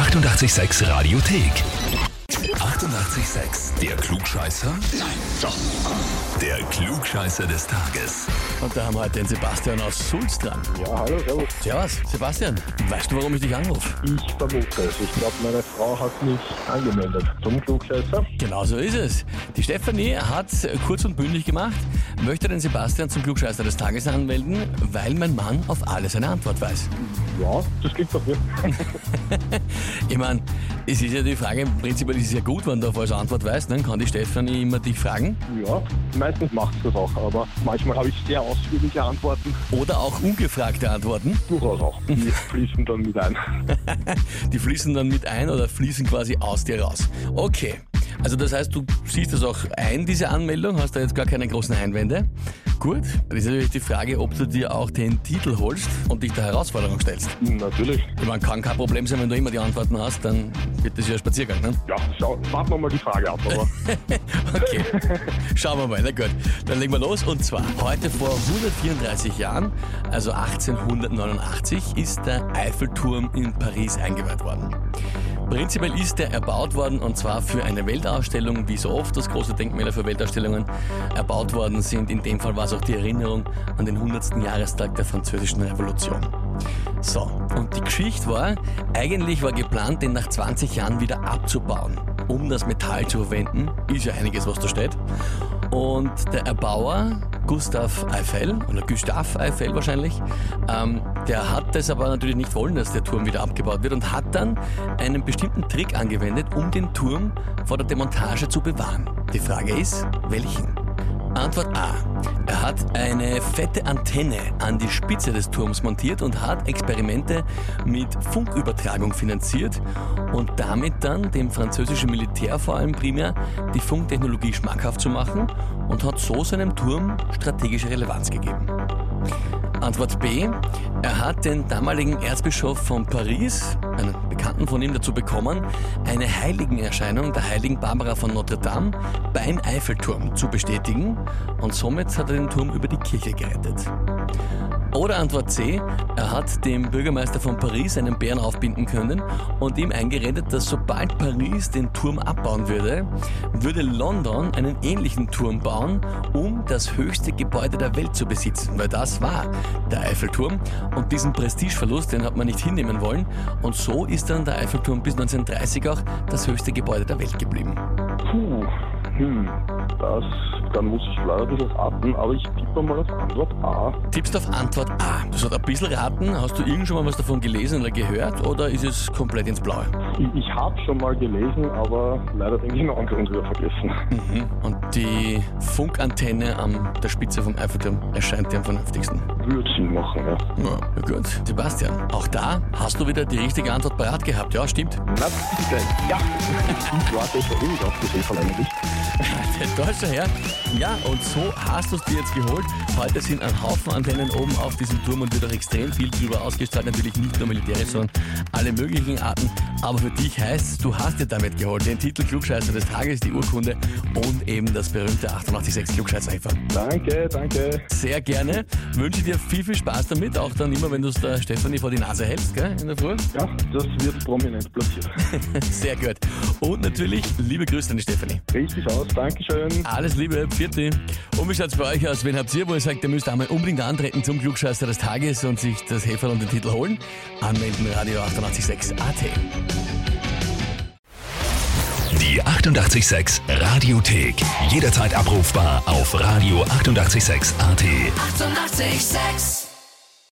886 Radiothek. 88,6. Der Klugscheißer? Nein, doch. Der Klugscheißer des Tages. Und da haben wir heute den Sebastian aus Sulz dran. Ja, hallo, servus. Servus, Sebastian. Weißt du, warum ich dich anrufe? Ich vermute es. Ich glaube, meine Frau hat mich angemeldet zum Klugscheißer. Genau so ist es. Die Stefanie hat kurz und bündig gemacht, möchte den Sebastian zum Klugscheißer des Tages anmelden, weil mein Mann auf alles eine Antwort weiß. Ja, das klingt doch gut. Ich meine, es ist ja die Frage, prinzipiell ist ja gut, wenn du auf eine Antwort weißt, dann kann die Stefanie immer dich fragen. ja, meistens macht es das auch, aber manchmal habe ich sehr ausführliche Antworten. Oder auch ungefragte Antworten. Durchaus auch. Die fließen dann mit ein. Die fließen dann mit ein oder fließen quasi aus dir raus. Okay. Also das heißt, du siehst das auch ein, diese Anmeldung, hast da jetzt gar keine großen Einwände. Gut, dann ist natürlich die Frage, ob du dir auch den Titel holst und dich der Herausforderung stellst. Natürlich. Ich meine, kann kein Problem sein, wenn du immer die Antworten hast, dann wird das ja ein Spaziergang, ne? Ja, schau, warten wir mal die Frage ab, aber Okay, schauen wir mal, na gut. Dann legen wir los und zwar heute vor 134 Jahren, also 1889, ist der Eiffelturm in Paris eingeweiht worden. Prinzipiell ist der erbaut worden und zwar für eine Weltausstellung, wie so oft das große Denkmäler für Weltausstellungen erbaut worden sind. In dem Fall war es auch die Erinnerung an den 100. Jahrestag der Französischen Revolution. So, und die Geschichte war, eigentlich war geplant, den nach 20 Jahren wieder abzubauen, um das Metall zu verwenden. Ist ja einiges, was da steht. Und der Erbauer, Gustav Eiffel, oder Gustav Eiffel wahrscheinlich, ähm, der hat das aber natürlich nicht wollen, dass der Turm wieder abgebaut wird und hat dann einen bestimmten Trick angewendet, um den Turm vor der Demontage zu bewahren. Die Frage ist, welchen? Antwort A. Er hat eine fette Antenne an die Spitze des Turms montiert und hat Experimente mit Funkübertragung finanziert und damit dann dem französischen Militär vor allem primär die Funktechnologie schmackhaft zu machen und hat so seinem Turm strategische Relevanz gegeben. Antwort B. Er hat den damaligen Erzbischof von Paris, einen Bekannten von ihm, dazu bekommen, eine Heiligenerscheinung der heiligen Barbara von Notre Dame beim Eiffelturm zu bestätigen und somit hat er den Turm über die Kirche gerettet. Oder Antwort C. Er hat dem Bürgermeister von Paris einen Bären aufbinden können und ihm eingeredet, dass sobald Paris den Turm abbauen würde, würde London einen ähnlichen Turm bauen, um das höchste Gebäude der Welt zu besitzen. Weil das war der Eiffelturm und diesen Prestigeverlust, den hat man nicht hinnehmen wollen. Und so ist dann der Eiffelturm bis 1930 auch das höchste Gebäude der Welt geblieben. puh, hm, das, da muss ich leider ein bisschen raten, aber ich tippe mal auf Antwort A. Tippst auf Antwort A. Du sollst ein bisschen raten. Hast du irgend schon mal was davon gelesen oder gehört oder ist es komplett ins Blaue? Ich, ich habe schon mal gelesen, aber leider den genauen Grund wieder vergessen. Mhm. Und die Funkantenne an der Spitze vom Eiffelturm erscheint dir am vernünftigsten. Würde Sinn machen, ja. Ja, na gut. Sebastian, auch da hast du wieder die richtige Antwort parat gehabt. Ja, stimmt. Na bitte, ja. Ich war das ruhig aufgesehen von einem Licht. Der Deutsche her. Ja, und so hast du es dir jetzt geholt. Heute sind ein Haufen Antennen oben auf diesem Turm und wird auch extrem viel drüber ausgestrahlt. Natürlich nicht nur militärisch, sondern alle möglichen Arten. Aber für dich heißt es, du hast dir damit geholt. Den Titel Klugscheißer des Tages, die Urkunde und eben das berühmte 886 klugscheißer -Eifel. Danke, danke. Sehr gerne. Wünsche dir viel, viel Spaß damit. Auch dann immer, wenn du es der Stefanie vor die Nase hältst, gell, in der Früh. Ja, das wird prominent platziert. Sehr gut. Und natürlich liebe Grüße an die Stefanie. Richtig aus, Dankeschön. Alles Liebe, Pfiat. Und wie schaut's bei euch aus? Wen habt ihr, wo ihr sagt, ihr müsst einmal unbedingt antreten zum Klugscheißer des Tages und sich das Heferl und den Titel holen? Anmelden Radio 886 AT. Die 88,6 Radiothek. Jederzeit abrufbar auf radio886.at. 88,6. Eighty-eight, sex.